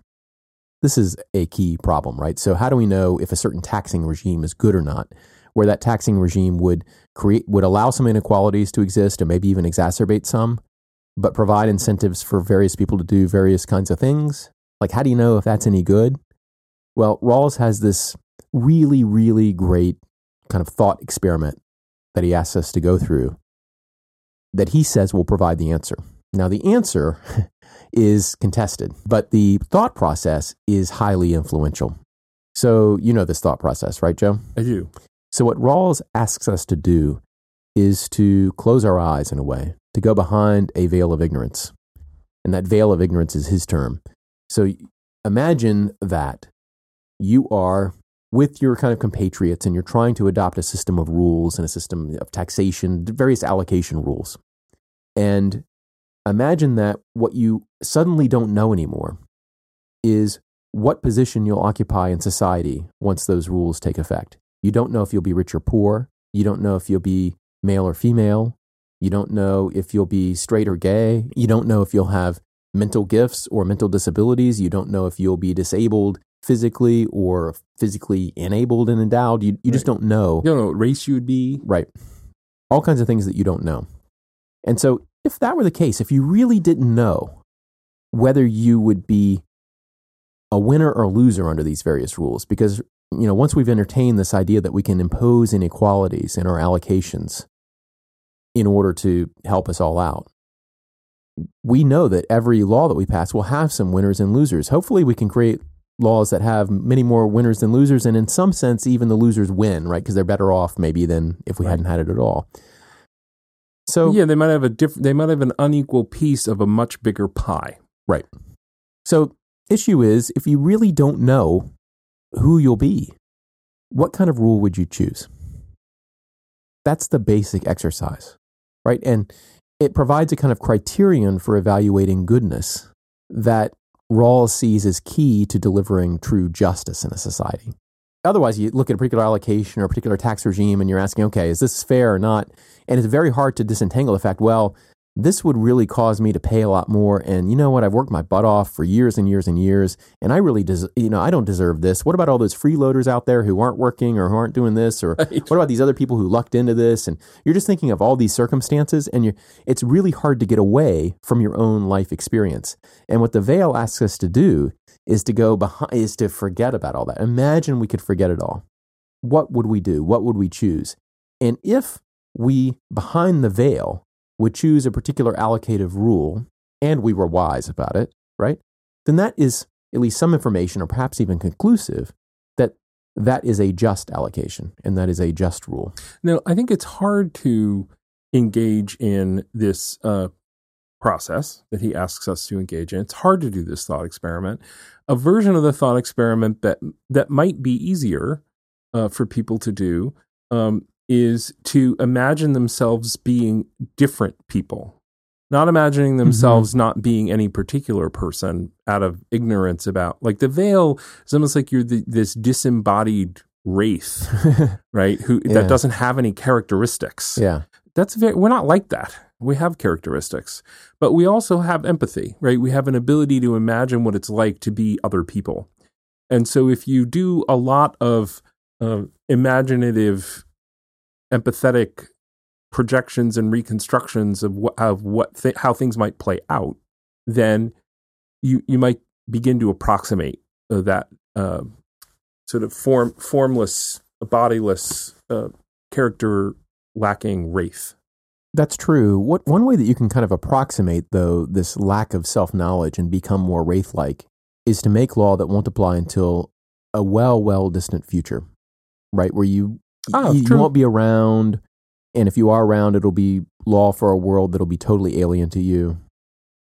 This is a key problem, right? So how do we know if a certain taxing regime is good or not? Where that taxing regime would create would allow some inequalities to exist and maybe even exacerbate some, but provide incentives for various people to do various kinds of things? Like how do you know if that's any good? Well, Rawls has this really, really great kind of thought experiment that he asks us to go through that he says will provide the answer. Now, the answer <laughs> is contested, but the thought process is highly influential. So, you know this thought process, right, Joe? I do. So, what Rawls asks us to do is to close our eyes in a way, to go behind a veil of ignorance. And that veil of ignorance is his term. So, imagine that you are with your kind of compatriots and you're trying to adopt a system of rules and a system of taxation, various allocation rules. And imagine that what you suddenly don't know anymore is what position you'll occupy in society once those rules take effect. You don't know if you'll be rich or poor. You don't know if you'll be male or female. You don't know if you'll be straight or gay. You don't know if you'll have mental gifts or mental disabilities. You don't know if you'll be disabled physically or physically enabled and endowed. You, you right. just don't know. You don't know what race you would be. Right. All kinds of things that you don't know. And so if that were the case, if you really didn't know whether you would be a winner or loser under these various rules, because you know once we've entertained this idea that we can impose inequalities in our allocations in order to help us all out, we know that every law that we pass will have some winners and losers. Hopefully, we can create laws that have many more winners than losers, and in some sense, even the losers win, right? Because they're better off maybe than if we right. hadn't had it at all. So yeah, they might have a different. They might have an unequal piece of a much bigger pie. Right. So issue is if you really don't know who you'll be, what kind of rule would you choose? That's the basic exercise, right? And it provides a kind of criterion for evaluating goodness that Rawls sees as key to delivering true justice in a society. Otherwise, you look at a particular allocation or a particular tax regime and you're asking, okay, is this fair or not? And it's very hard to disentangle the fact, well, this would really cause me to pay a lot more. And you know what? I've worked my butt off for years and years and years, and I really, des- you know, I don't deserve this. What about all those freeloaders out there who aren't working or who aren't doing this, or Right. what about these other people who lucked into this? And you're just thinking of all these circumstances, and you it's really hard to get away from your own life experience. And what the veil asks us to do is to go behind, is to forget about all that. Imagine we could forget it all. What would we do? What would we choose? And if we, behind the veil, would choose a particular allocative rule and we were wise about it, right? Then that is at least some information or perhaps even conclusive that that is a just allocation and that is a just rule. Now, I think it's hard to engage in this uh, process that he asks us to engage in. It's hard to do this thought experiment. A version of the thought experiment that that might be easier uh, for people to do um, is to imagine themselves being different people, not imagining themselves not being any particular person out of ignorance about. Like the veil is almost like you're the, this disembodied wraith, <laughs> right? Who Yeah. that doesn't have any characteristics yeah. that's very we're not like that we have characteristics but we also have empathy right we have an ability to imagine what it's like to be other people and so if you do a lot of uh, imaginative empathetic projections and reconstructions of what of what th- how things might play out then you you might begin to approximate uh, that uh, sort of form formless bodiless uh, character lacking wraith That's true. What one way that you can kind of approximate though this lack of self-knowledge and become more wraith-like is to make law that won't apply until a well, well distant future, right? Where you Oh, you, you won't be around, and if you are around, it'll be law for a world that'll be totally alien to you.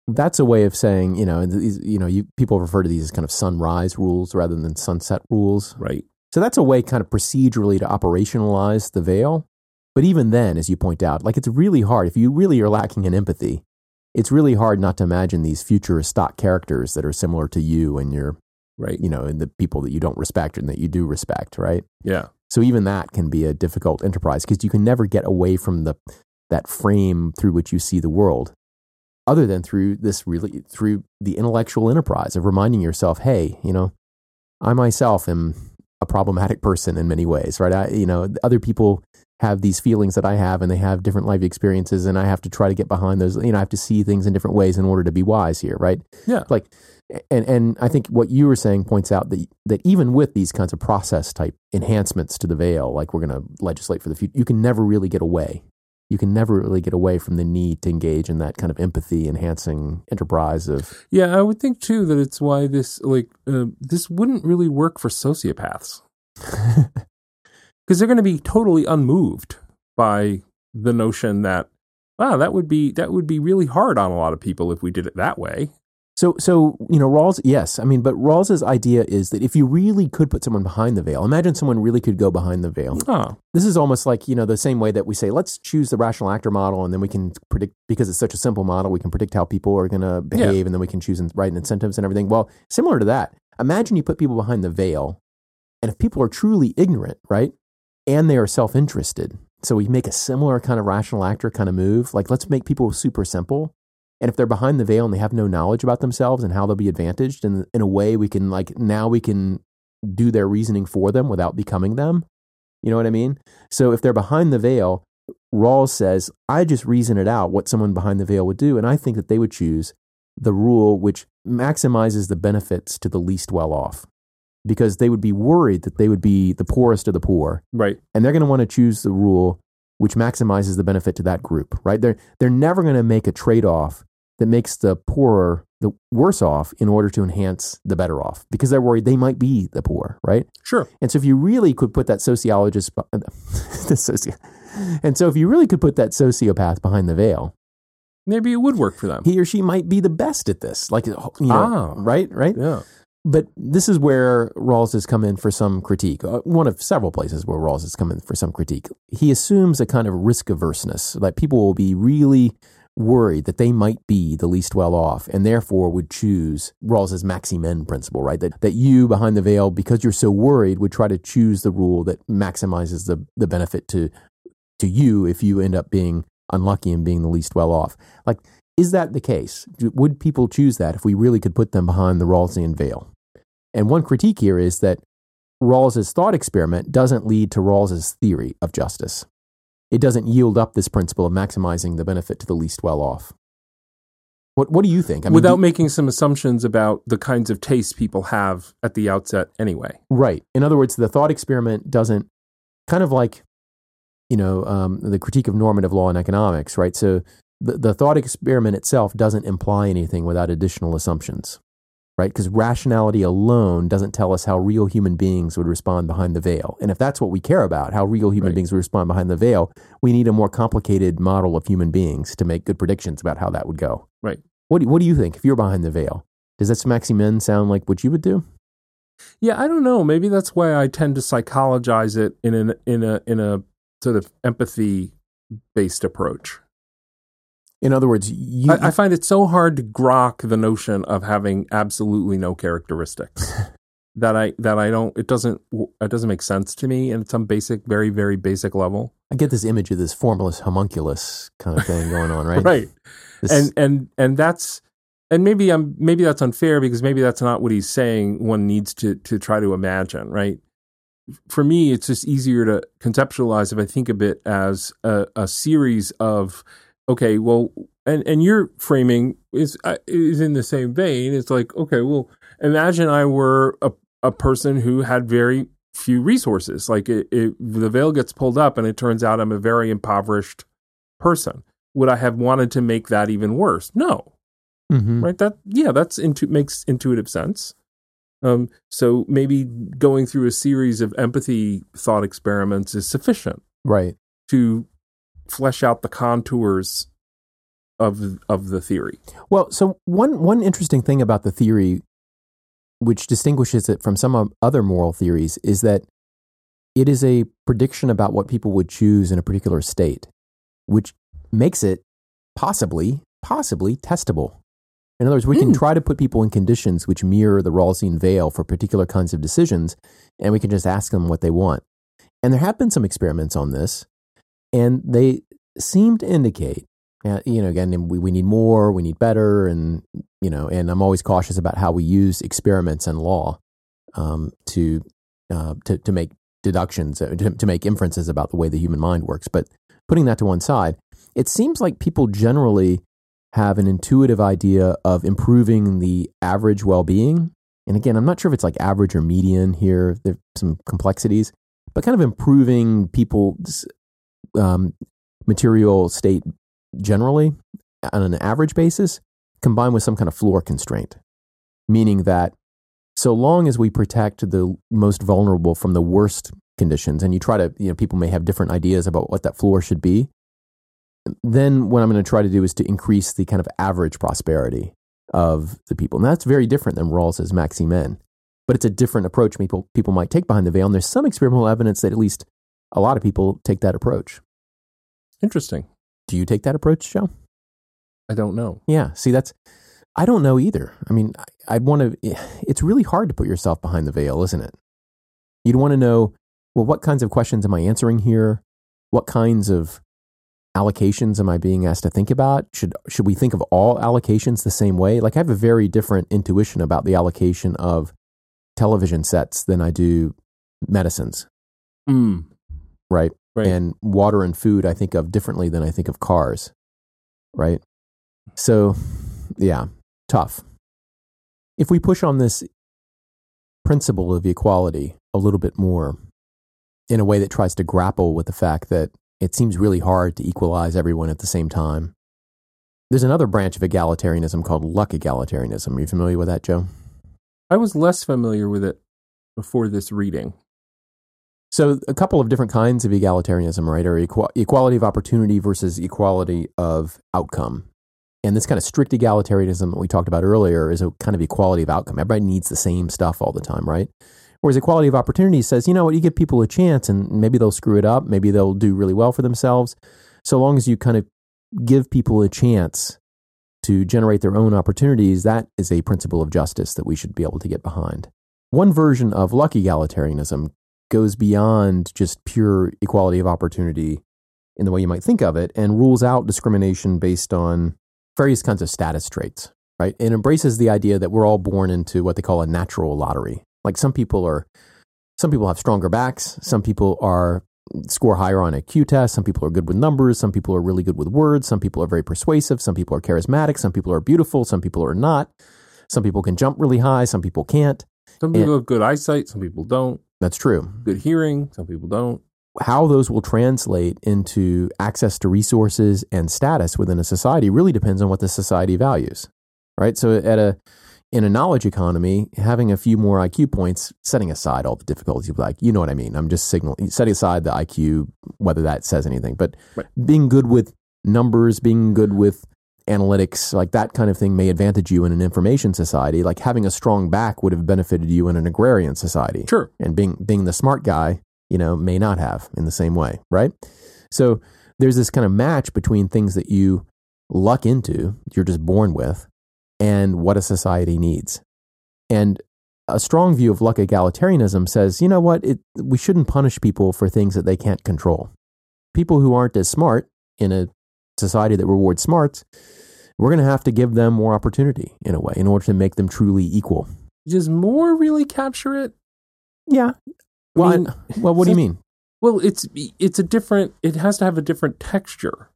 That's a way of saying, you know, these, you know, you people refer to these as kind of sunrise rules rather than sunset rules. right So that's a way kind of procedurally to operationalize the veil. But even then, as you point out, like it's really hard. If you really are lacking in empathy, it's really hard not to imagine these future stock characters that are similar to you and your, right you know, and the people that you don't respect and that you do respect, right? yeah So even that can be a difficult enterprise because you can never get away from the that frame through which you see the world, other than through this really through the intellectual enterprise of reminding yourself, hey, you know, I myself am a problematic person in many ways, right? I, you know, other people have these feelings that I have, and they have different life experiences, and I have to try to get behind those. You know, I have to see things in different ways in order to be wise here, right? Yeah. like and and I think what you were saying points out that that even with these kinds of process type enhancements to the veil, like we're going to legislate for the future, you can never really get away. You can never really get away from the need to engage in that kind of empathy enhancing enterprise of yeah i would think too that it's why this like uh, this wouldn't really work for sociopaths. <laughs> Because they're going to be totally unmoved by the notion that wow that would be that would be really hard on a lot of people if we did it that way So, so you know, Rawls. Yes, I mean, but Rawls's idea is that if you really could put someone behind the veil, imagine someone really could go behind the veil. oh This is almost like you know the same way that we say, let's choose the rational actor model, and then we can predict because it's such a simple model, we can predict how people are going to behave, and then we can choose and write incentives and everything. Well, similar to that, imagine you put people behind the veil, and if people are truly ignorant, right, and they are self-interested, so we make a similar kind of rational actor kind of move, like let's make people super simple. And if they're behind the veil and they have no knowledge about themselves and how they'll be advantaged, and in a way we can like now we can do their reasoning for them without becoming them. You know what I mean? So if they're behind the veil, Rawls says, I just reason it out what someone behind the veil would do. And I think that they would choose the rule which maximizes the benefits to the least well off because they would be worried that they would be the poorest of the poor. right And they're going to want to choose the rule which maximizes the benefit to that group, right? They're, they're never going to make a trade off that makes the poorer the worse off in order to enhance the better off because they're worried they might be the poor, right? sure And so if you really could put that sociologist, <laughs> the soci- and so if you really could put that sociopath behind the veil, maybe it would work for them he or she might be the best at this. Like, you know, Ah. right, right. yeah But this is where Rawls has come in for some critique. Uh, one of several places where Rawls has come in for some critique. He assumes a kind of risk averseness, that people will be really worried that they might be the least well off and therefore would choose Rawls's maximin principle, right? That, that you behind the veil, because you're so worried, would try to choose the rule that maximizes the, the benefit to, to you if you end up being unlucky and being the least well off. Like, is that the case? Would people choose that if we really could put them behind the Rawlsian veil? And one critique here is that Rawls's thought experiment doesn't lead to Rawls's theory of justice. It doesn't yield up this principle of maximizing the benefit to the least well off. What What do you think? I mean, Without making some assumptions about the kinds of tastes people have at the outset, anyway. Right. In other words, the thought experiment doesn't kind of like, you know, um, the critique of normative law in economics, right? So the, the thought experiment itself doesn't imply anything without additional assumptions right? Because rationality alone doesn't tell us how real human beings would respond behind the veil. And if that's what we care about, how real human right. beings would respond behind the veil, we need a more complicated model of human beings to make good predictions about how that would go. Right. What do, what do you think if you're behind the veil? Does this Maximin sound like what you would do? Yeah, I don't know. Maybe that's why I tend to psychologize it in an in a in a sort of empathy based approach. In other words, you, I, I, find it so hard to grok the notion of having absolutely no characteristics <laughs> that I that I don't. It doesn't it doesn't make sense to me, at some basic, very very basic level. I get this image of this formless homunculus kind of thing going on, right? <laughs> right, this... and and and that's and maybe I'm maybe that's unfair because maybe that's not what he's saying. One needs to to try to imagine, right? For me, it's just easier to conceptualize if I think of it as a, a series of okay, well, and and your framing is uh, is in the same vein. It's like, okay, well, imagine I were a a person who had very few resources. Like it, it, the veil gets pulled up, and it turns out I'm a very impoverished person. Would I have wanted to make that even worse? No. Mm-hmm. Right. That yeah, that's into makes intuitive sense. Um, so maybe going through a series of empathy thought experiments is sufficient. Right. To flesh out the contours of of the theory. Well, so one one interesting thing about the theory which distinguishes it from some other moral theories is that it is a prediction about what people would choose in a particular state, which makes it possibly possibly testable. In other words, we mm. can hmm. try to put people in conditions which mirror the Rawlsian veil for particular kinds of decisions, and we can just ask them what they want. And there have been some experiments on this and they seem to indicate uh, you know again we, we need more we need better and you know and i'm always cautious about how we use experiments and law um, to, uh, to to make deductions uh, to, to make inferences about the way the human mind works. But putting that to one side it seems like people generally have an intuitive idea of improving the average well-being. And again i'm not sure if it's like average or median here there's some complexities but kind of improving people's um, material state generally on an average basis combined with some kind of floor constraint, meaning that so long as we protect the most vulnerable from the worst conditions, and you try to, you know, people may have different ideas about what that floor should be, then what I'm going to try to do is to increase the kind of average prosperity of the people. And that's very different than Rawls's Maximin. But it's a different approach people, people might take behind the veil. And there's some experimental evidence that at least a lot of people take that approach. Interesting. Do you take that approach, Joe? I don't know. Yeah. See, that's, I don't know either. I mean, I, I'd want to, <sighs> it's really hard to put yourself behind the veil, isn't it? You'd want to know, well, what kinds of questions am I answering here? What kinds of allocations am I being asked to think about? Should, should we think of all allocations the same way? Like, I have a very different intuition about the allocation of television sets than I do medicines. Mm right? right? And water and food I think of differently than I think of cars, right? So, yeah, tough. If we push on this principle of equality a little bit more in a way that tries to grapple with the fact that it seems really hard to equalize everyone at the same time. There's another branch of egalitarianism called luck egalitarianism. Are you familiar with that, Joe? I was less familiar with it before this reading. So, a couple of different kinds of egalitarianism, right, are equal, equality of opportunity versus equality of outcome. And this kind of strict egalitarianism that we talked about earlier is a kind of equality of outcome. Everybody needs the same stuff all the time, right? Whereas equality of opportunity says, you know what, you give people a chance and maybe they'll screw it up, maybe they'll do really well for themselves. So long as you kind of give people a chance to generate their own opportunities, that is a principle of justice that we should be able to get behind. One version of luck egalitarianism goes beyond just pure equality of opportunity in the way you might think of it and rules out discrimination based on various kinds of status traits, right? It embraces the idea that we're all born into what they call a natural lottery. Like some people are, some people have stronger backs, some people are score higher on a Q test, some people are good with numbers, some people are really good with words, some people are very persuasive, some people are charismatic, some people are beautiful, some people are not. Some people can jump really high, some people can't. Some people and, have good eyesight, some people don't. That's true. Good hearing, some people don't how those will translate into access to resources and status within a society really depends on what the society values right so at a in a knowledge economy having a few more iq points setting aside all the difficulties like you know what i mean i'm just signaling setting aside the iq whether that says anything but right. being good with numbers being good with analytics like that kind of thing may advantage you in an information society like having a strong back would have benefited you in an agrarian society sure and being being the smart guy you know, may not have in the same way, right? So there's this kind of match between things that you luck into, you're just born with, and what a society needs. And a strong view of luck egalitarianism says, you know what, it, we shouldn't punish people for things that they can't control. People who aren't as smart in a society that rewards smarts, we're going to have to give them more opportunity in a way in order to make them truly equal. Does more really capture it? Yeah, well, I mean, well, what do you mean? Well, it's it's a different. It has to have a different texture.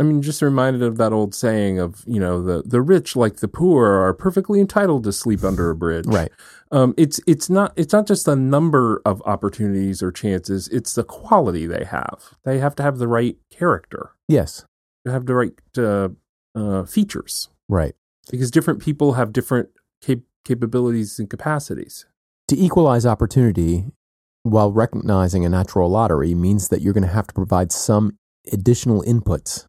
I mean, just reminded of that old saying of you know the the rich like the poor are perfectly entitled to sleep under a bridge. Right. Um, it's it's not it's not just the number of opportunities or chances. It's the quality they have. They have to have the right character. Yes. Have the right uh, uh, features. Right. Because different people have different cap- capabilities and capacities. To equalize opportunity, while recognizing a natural lottery means that you're going to have to provide some additional inputs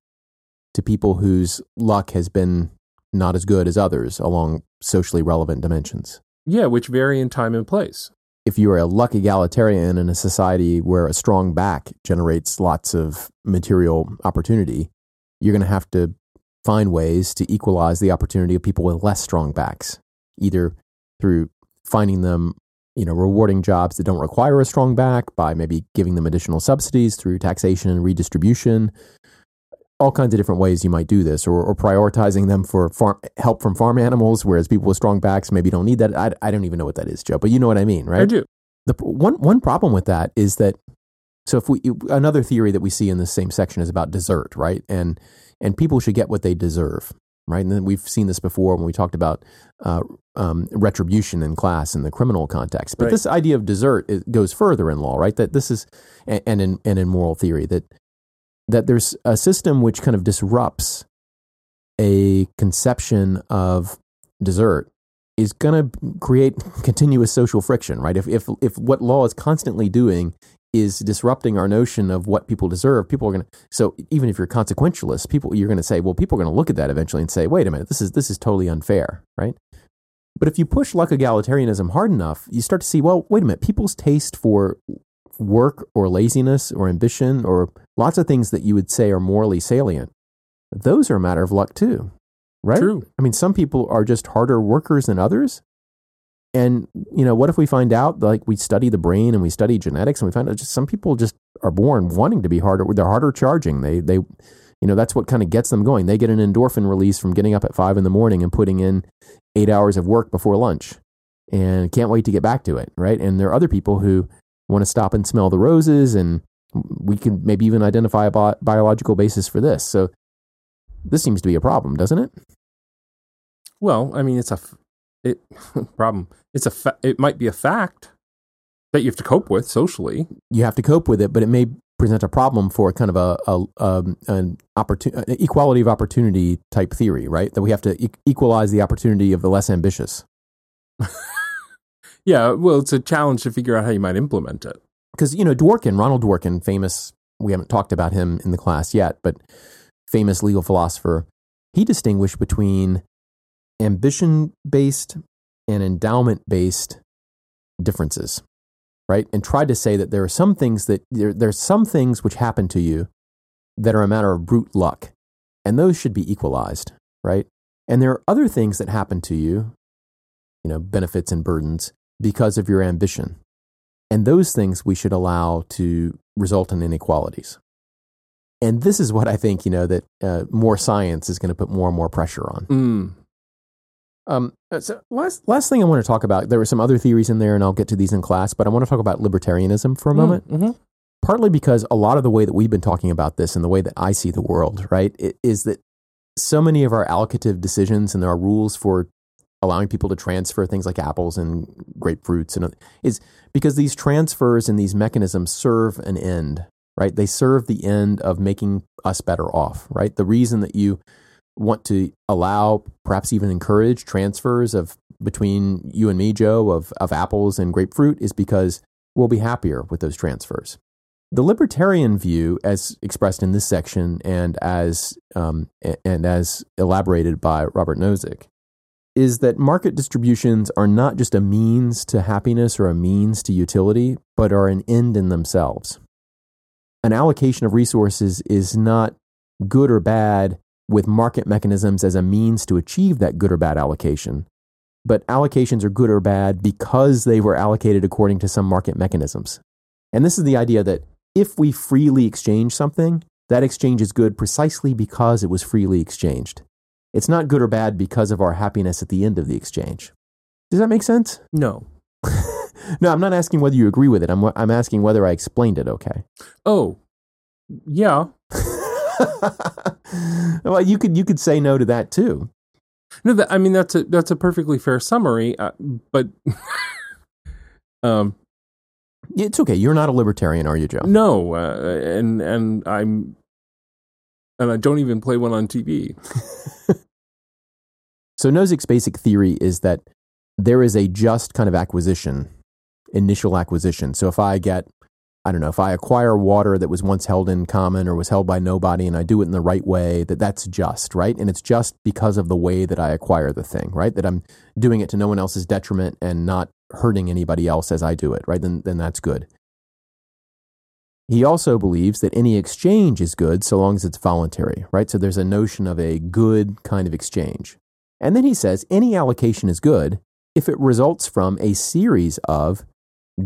to people whose luck has been not as good as others along socially relevant dimensions. Yeah, which vary in time and place. If you are a luck egalitarian in a society where a strong back generates lots of material opportunity, you're going to have to find ways to equalize the opportunity of people with less strong backs, either through finding them you know, rewarding jobs that don't require a strong back by maybe giving them additional subsidies through taxation and redistribution. All kinds of different ways you might do this, or, or prioritizing them for farm, help from farm animals, whereas people with strong backs maybe don't need that. I, I don't even know what that is, Joe, but you know what I mean, right? I do. The one one problem with that is that so if we another theory that we see in the same section is about desert, right? And and people should get what they deserve right? And then we've seen this before when we talked about uh, um, retribution in class in the criminal context. But right. this idea of desert goes further in law, right? That this is and in and in moral theory that that there's a system which kind of disrupts a conception of desert is going to create continuous social friction, right? If if if what law is constantly doing is disrupting our notion of what people deserve, people are going to. So even if you're consequentialist, people you're going to say, well, people are going to look at that eventually and say, wait a minute, this is this is totally unfair, right? But if you push luck egalitarianism hard enough, you start to see, well, wait a minute, people's taste for work or laziness or ambition or lots of things that you would say are morally salient, those are a matter of luck too, right? True. I mean, some people are just harder workers than others. And you know, what if we find out like we study the brain and we study genetics and we find out just some people just are born wanting to be harder. They're harder charging. They they you know that's what kind of gets them going. They get an endorphin release from getting up at five in the morning and putting in eight hours of work before lunch, and can't wait to get back to it. Right? And there are other people who want to stop and smell the roses, and we can maybe even identify a bi- biological basis for this. So this seems to be a problem, doesn't it? Well, I mean, it's a it <laughs> problem. It's a fa- it might be a fact that you have to cope with socially. You have to cope with it, but it may present a problem for kind of a, a um, an opportunity, equality of opportunity type theory, right? That we have to e- equalize the opportunity of the less ambitious. <laughs> yeah, well, it's a challenge to figure out how you might implement it. Because you know, Dworkin, Ronald Dworkin, famous. We haven't talked about him in the class yet, but famous legal philosopher. He distinguished between ambition based and endowment based differences, right? And tried to say that there are some things that there, are some things which happen to you that are a matter of brute luck, and those should be equalized, right? And there are other things that happen to you, you know, benefits and burdens because of your ambition. And those things we should allow to result in inequalities. And this is what I think, you know, that uh, more science is going to put more and more pressure on. Mm. Um, uh, so last last thing I want to talk about. There were some other theories in there, and I'll get to these in class. But I want to talk about libertarianism for a moment. Mm-hmm. Partly because a lot of the way that we've been talking about this and the way that I see the world, right, it, is that so many of our allocative decisions and there are rules for allowing people to transfer things like apples and grapefruits and is because these transfers and these mechanisms serve an end, right? They serve the end of making us better off, right? The reason that you want to allow, perhaps even encourage transfers of between you and me, Joe, of, of apples and grapefruit is because we'll be happier with those transfers. The libertarian view, as expressed in this section and as um, and as elaborated by Robert Nozick, is that market distributions are not just a means to happiness or a means to utility, but are an end in themselves. An allocation of resources is not good or bad with market mechanisms as a means to achieve that good or bad allocation. But allocations are good or bad because they were allocated according to some market mechanisms. And this is the idea that if we freely exchange something, that exchange is good precisely because it was freely exchanged. It's not good or bad because of our happiness at the end of the exchange. Does that make sense? No. <laughs> no, I'm not asking whether you agree with it. I'm, I'm asking whether I explained it okay. Oh, yeah. <laughs> well, you could you could say no to that too. No, that, I mean that's a that's a perfectly fair summary, uh, but <laughs> um, it's okay. You're not a libertarian, are you, Joe? No, uh, and and I'm and I don't even play one on TV. so Nozick's basic theory is that there is a just kind of acquisition, initial acquisition. So if I get I don't know, if I acquire water that was once held in common or was held by nobody and I do it in the right way, that that's just, right? And it's just because of the way that I acquire the thing, right? That I'm doing it to no one else's detriment and not hurting anybody else as I do it, right? Then, then that's good. He also believes that any exchange is good so long as it's voluntary, right? So there's a notion of a good kind of exchange. And then he says any allocation is good if it results from a series of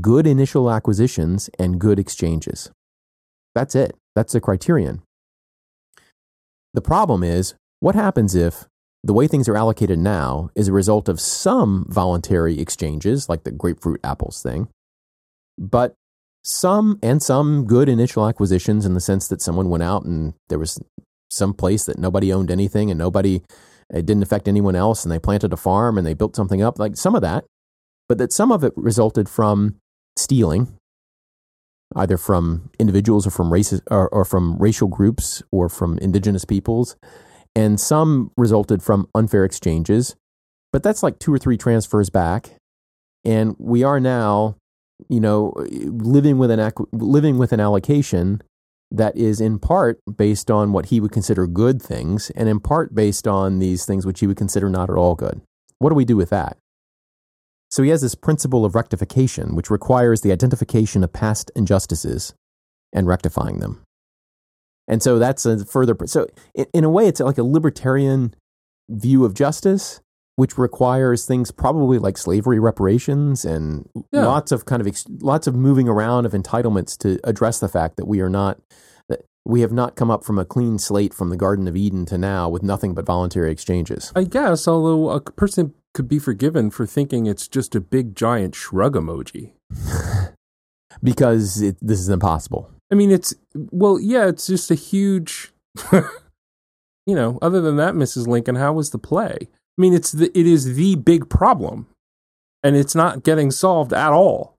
good initial acquisitions and good exchanges. That's it. That's the criterion. The problem is what happens if the way things are allocated now is a result of some voluntary exchanges, like the grapefruit apples thing, but some and some good initial acquisitions in the sense that someone went out and there was some place that nobody owned anything and nobody it didn't affect anyone else and they planted a farm and they built something up like some of that. But that some of it resulted from stealing, either from individuals or from races or, or from racial groups or from indigenous peoples, and some resulted from unfair exchanges. But that's like two or three transfers back, and we are now, you know, living with an living with an allocation that is in part based on what he would consider good things, and in part based on these things which he would consider not at all good. What do we do with that? So he has this principle of rectification, which requires the identification of past injustices and rectifying them. And so that's a further. So, in, in a way, it's like a libertarian view of justice, which requires things probably like slavery reparations and yeah. lots of kind of ex, lots of moving around of entitlements to address the fact that we are not that we have not come up from a clean slate from the Garden of Eden to now with nothing but voluntary exchanges. I guess, although a person could be forgiven for thinking it's just a big giant shrug emoji. <laughs> because it, this is impossible. I mean, it's, well, yeah, it's just a huge, <laughs> you know, other than that, Mrs. Lincoln, how was the play? I mean, it's the, it is the big problem and it's not getting solved at all.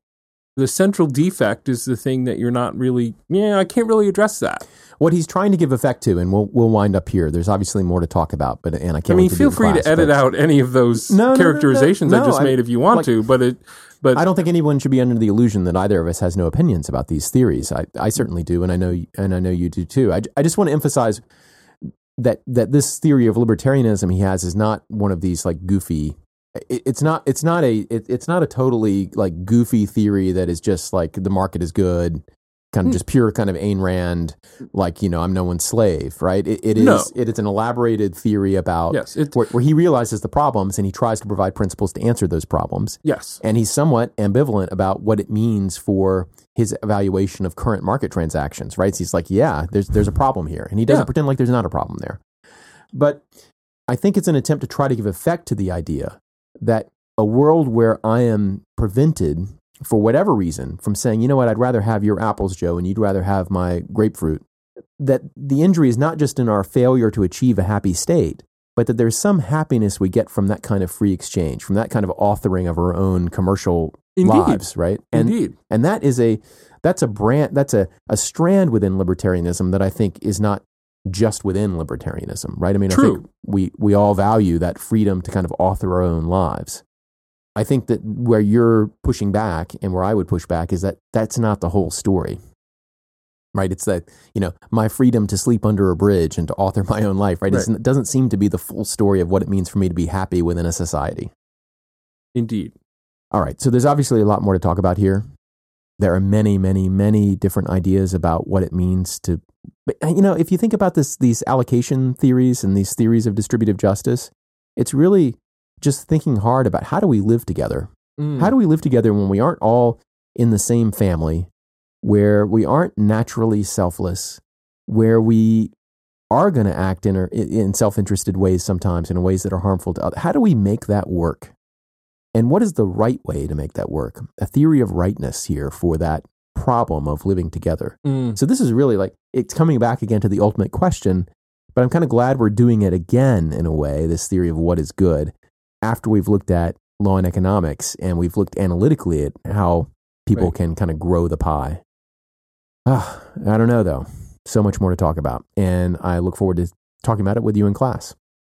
The central defect is the thing that you're not really, yeah, I can't really address that what he's trying to give effect to, and we'll we'll wind up here. There's obviously more to talk about, but and I can't. I mean, feel free class, to edit out any of those no, characterizations no, no, I just made if you want like, to, but it. But I don't think anyone should be under the illusion that either of us has no opinions about these theories. I, I certainly do, and I know and I know you do too. I, I just want to emphasize that that this theory of libertarianism he has is not one of these like goofy it's not it's not a it, it's not a totally like goofy theory that is just like the market is good kind of Hmm. just pure kind of Ayn Rand, like you know, I'm no one's slave, right? It, it is No. it is an elaborated theory about Yes, it's where, where he realizes the problems and he tries to provide principles to answer those problems. yes, And he's somewhat ambivalent about what it means for his evaluation of current market transactions, right? So he's like, yeah, there's there's a problem here, and he doesn't Yeah. pretend like there's not a problem there. But I think it's an attempt to try to give effect to the idea that a world where I am prevented for whatever reason from saying, you know what, I'd rather have your apples, Joe, and you'd rather have my grapefruit. That the injury is not just in our failure to achieve a happy state, but that there's some happiness we get from that kind of free exchange, from that kind of authoring of our own commercial Indeed. lives, right? And indeed. and that is a that's a brand that's a, a strand within libertarianism that I think is not just within libertarianism, right? I mean, I True. think we we all value that freedom to kind of author our own lives. I think that where you're pushing back and where I would push back is that that's not the whole story. Right? It's that, you know, my freedom to sleep under a bridge and to author my own life, right? Right. It doesn't seem to be the full story of what it means for me to be happy within a society. Indeed. All right. So there's obviously a lot more to talk about here. There are many, many, many different ideas about what it means to, but uh, you know, if you think about this, these allocation theories and these theories of distributive justice, it's really just thinking hard about how do we live together? Mm. How do we live together when we aren't all in the same family, where we aren't naturally selfless, where we are going to act in, in self-interested ways sometimes in ways that are harmful to others? How do we make that work? And what is the right way to make that work? A theory of rightness here for that problem of living together. Mm. So this is really like it's coming back again to the ultimate question, but I'm kind of glad we're doing it again in a way, this theory of what is good, after we've looked at law and economics and we've looked analytically at how people Right. can kind of grow the pie. Ah, I don't know though. So much more to talk about. And I look forward to talking about it with you in class.